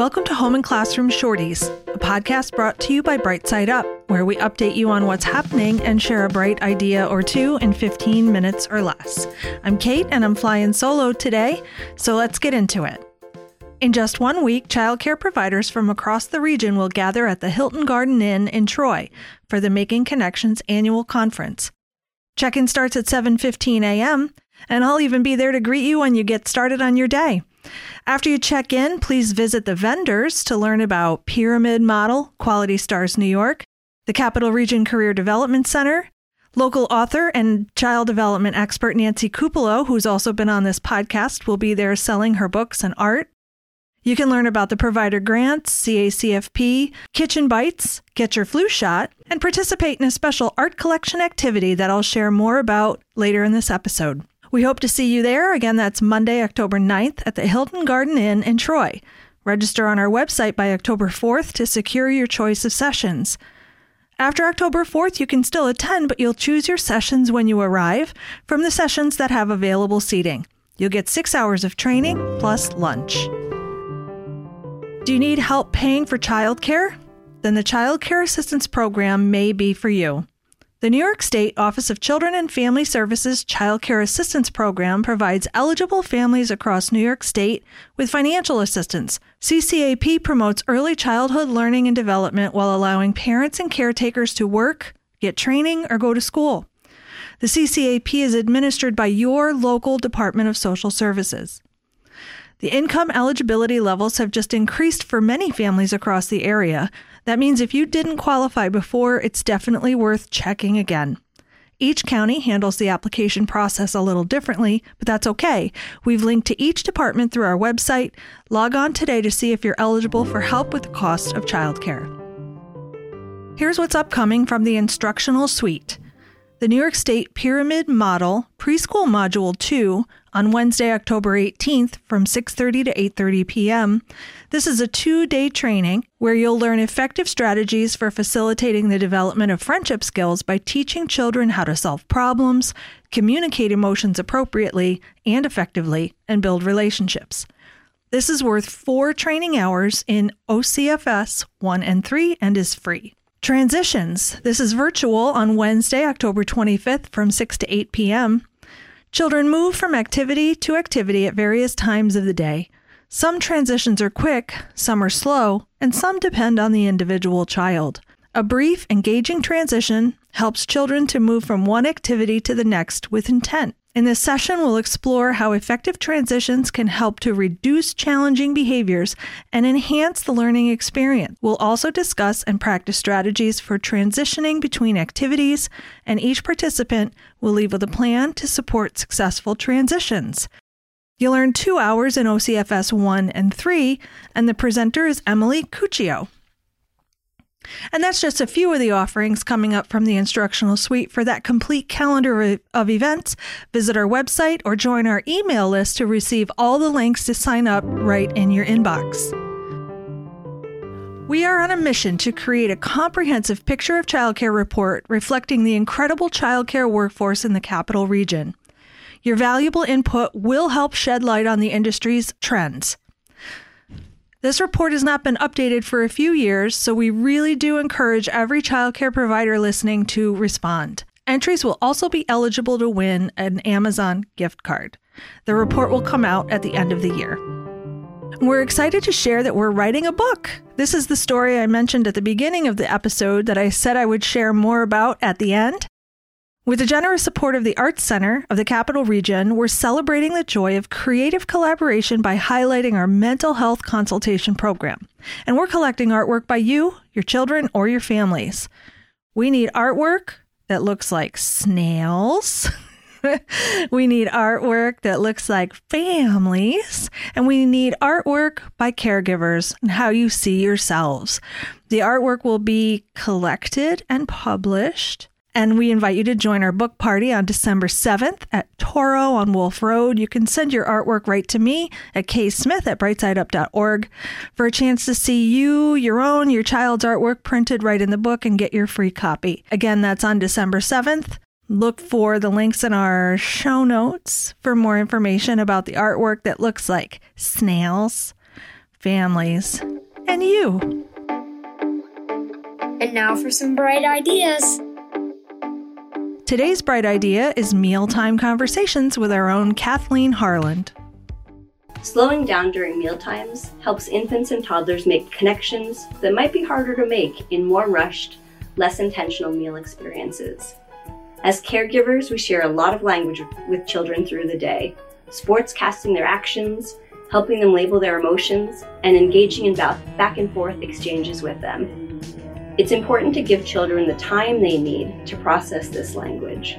Welcome to Home and Classroom Shorties, a podcast brought to you by Brightside Up, where we update you on what's happening and share a bright idea or two in 15 minutes or less. I'm Kate and I'm flying solo today, so let's get into it. In just one week, childcare providers from across the region will gather at the Hilton Garden Inn in Troy for the Making Connections annual conference. Check-in starts at 7:15 a.m., and I'll even be there to greet you when you get started on your day. After you check in, please visit the vendors to learn about Pyramid Model, Quality Stars New York, the Capital Region Career Development Center, local author and child development expert Nancy Cupolo, who's also been on this podcast, will be there selling her books and art. You can learn about the provider grants, CACFP, Kitchen Bites, get your flu shot, and participate in a special art collection activity that I'll share more about later in this episode. We hope to see you there. Again, that's Monday, October 9th at the Hilton Garden Inn in Troy. Register on our website by October 4th to secure your choice of sessions. After October 4th, you can still attend, but you'll choose your sessions when you arrive from the sessions that have available seating. You'll get six hours of training plus lunch. Do you need help paying for childcare? Then the Child Care Assistance Program may be for you. The New York State Office of Children and Family Services Child Care Assistance Program provides eligible families across New York State with financial assistance. CCAP promotes early childhood learning and development while allowing parents and caretakers to work, get training, or go to school. The CCAP is administered by your local Department of Social Services. The income eligibility levels have just increased for many families across the area. That means if you didn't qualify before, it's definitely worth checking again. Each county handles the application process a little differently, but that's okay. We've linked to each department through our website. Log on today to see if you're eligible for help with the cost of childcare. Here's what's upcoming from the instructional suite the New York State Pyramid Model Preschool Module 2 on Wednesday, October 18th from 6:30 to 8:30 p.m. This is a 2-day training where you'll learn effective strategies for facilitating the development of friendship skills by teaching children how to solve problems, communicate emotions appropriately and effectively, and build relationships. This is worth 4 training hours in OCFS 1 and 3 and is free. Transitions. This is virtual on Wednesday, October 25th from 6 to 8 p.m. Children move from activity to activity at various times of the day. Some transitions are quick, some are slow, and some depend on the individual child. A brief, engaging transition helps children to move from one activity to the next with intent. In this session, we'll explore how effective transitions can help to reduce challenging behaviors and enhance the learning experience. We'll also discuss and practice strategies for transitioning between activities, and each participant will leave with a plan to support successful transitions. You'll earn two hours in OCFS 1 and 3, and the presenter is Emily Cuccio. And that's just a few of the offerings coming up from the instructional suite. For that complete calendar of events, visit our website or join our email list to receive all the links to sign up right in your inbox. We are on a mission to create a comprehensive picture of childcare report reflecting the incredible childcare workforce in the capital region. Your valuable input will help shed light on the industry's trends. This report has not been updated for a few years, so we really do encourage every childcare provider listening to respond. Entries will also be eligible to win an Amazon gift card. The report will come out at the end of the year. We're excited to share that we're writing a book. This is the story I mentioned at the beginning of the episode that I said I would share more about at the end. With the generous support of the Arts Center of the Capital Region, we're celebrating the joy of creative collaboration by highlighting our mental health consultation program. And we're collecting artwork by you, your children, or your families. We need artwork that looks like snails. we need artwork that looks like families, and we need artwork by caregivers and how you see yourselves. The artwork will be collected and published and we invite you to join our book party on December 7th at Toro on Wolf Road. You can send your artwork right to me at ksmith at brightsideup.org for a chance to see you, your own, your child's artwork printed right in the book and get your free copy. Again, that's on December 7th. Look for the links in our show notes for more information about the artwork that looks like snails, families, and you. And now for some bright ideas. Today's bright idea is mealtime conversations with our own Kathleen Harland. Slowing down during mealtimes helps infants and toddlers make connections that might be harder to make in more rushed, less intentional meal experiences. As caregivers, we share a lot of language with children through the day, sports casting their actions, helping them label their emotions, and engaging in back and forth exchanges with them. It's important to give children the time they need to process this language.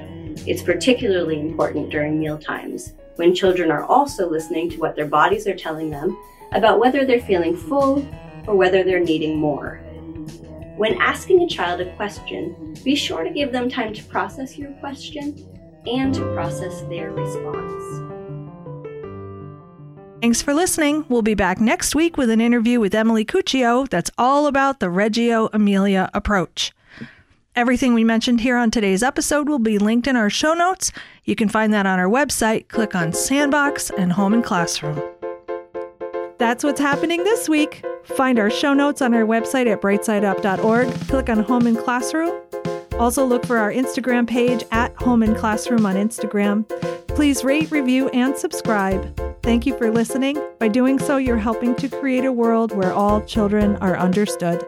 It's particularly important during meal times, when children are also listening to what their bodies are telling them about whether they're feeling full or whether they're needing more. When asking a child a question, be sure to give them time to process your question and to process their response. Thanks for listening. We'll be back next week with an interview with Emily Cuccio that's all about the Reggio Emilia approach. Everything we mentioned here on today's episode will be linked in our show notes. You can find that on our website. Click on Sandbox and Home and Classroom. That's what's happening this week. Find our show notes on our website at brightsideup.org. Click on Home and Classroom. Also, look for our Instagram page at Home and Classroom on Instagram. Please rate, review, and subscribe. Thank you for listening. By doing so, you're helping to create a world where all children are understood.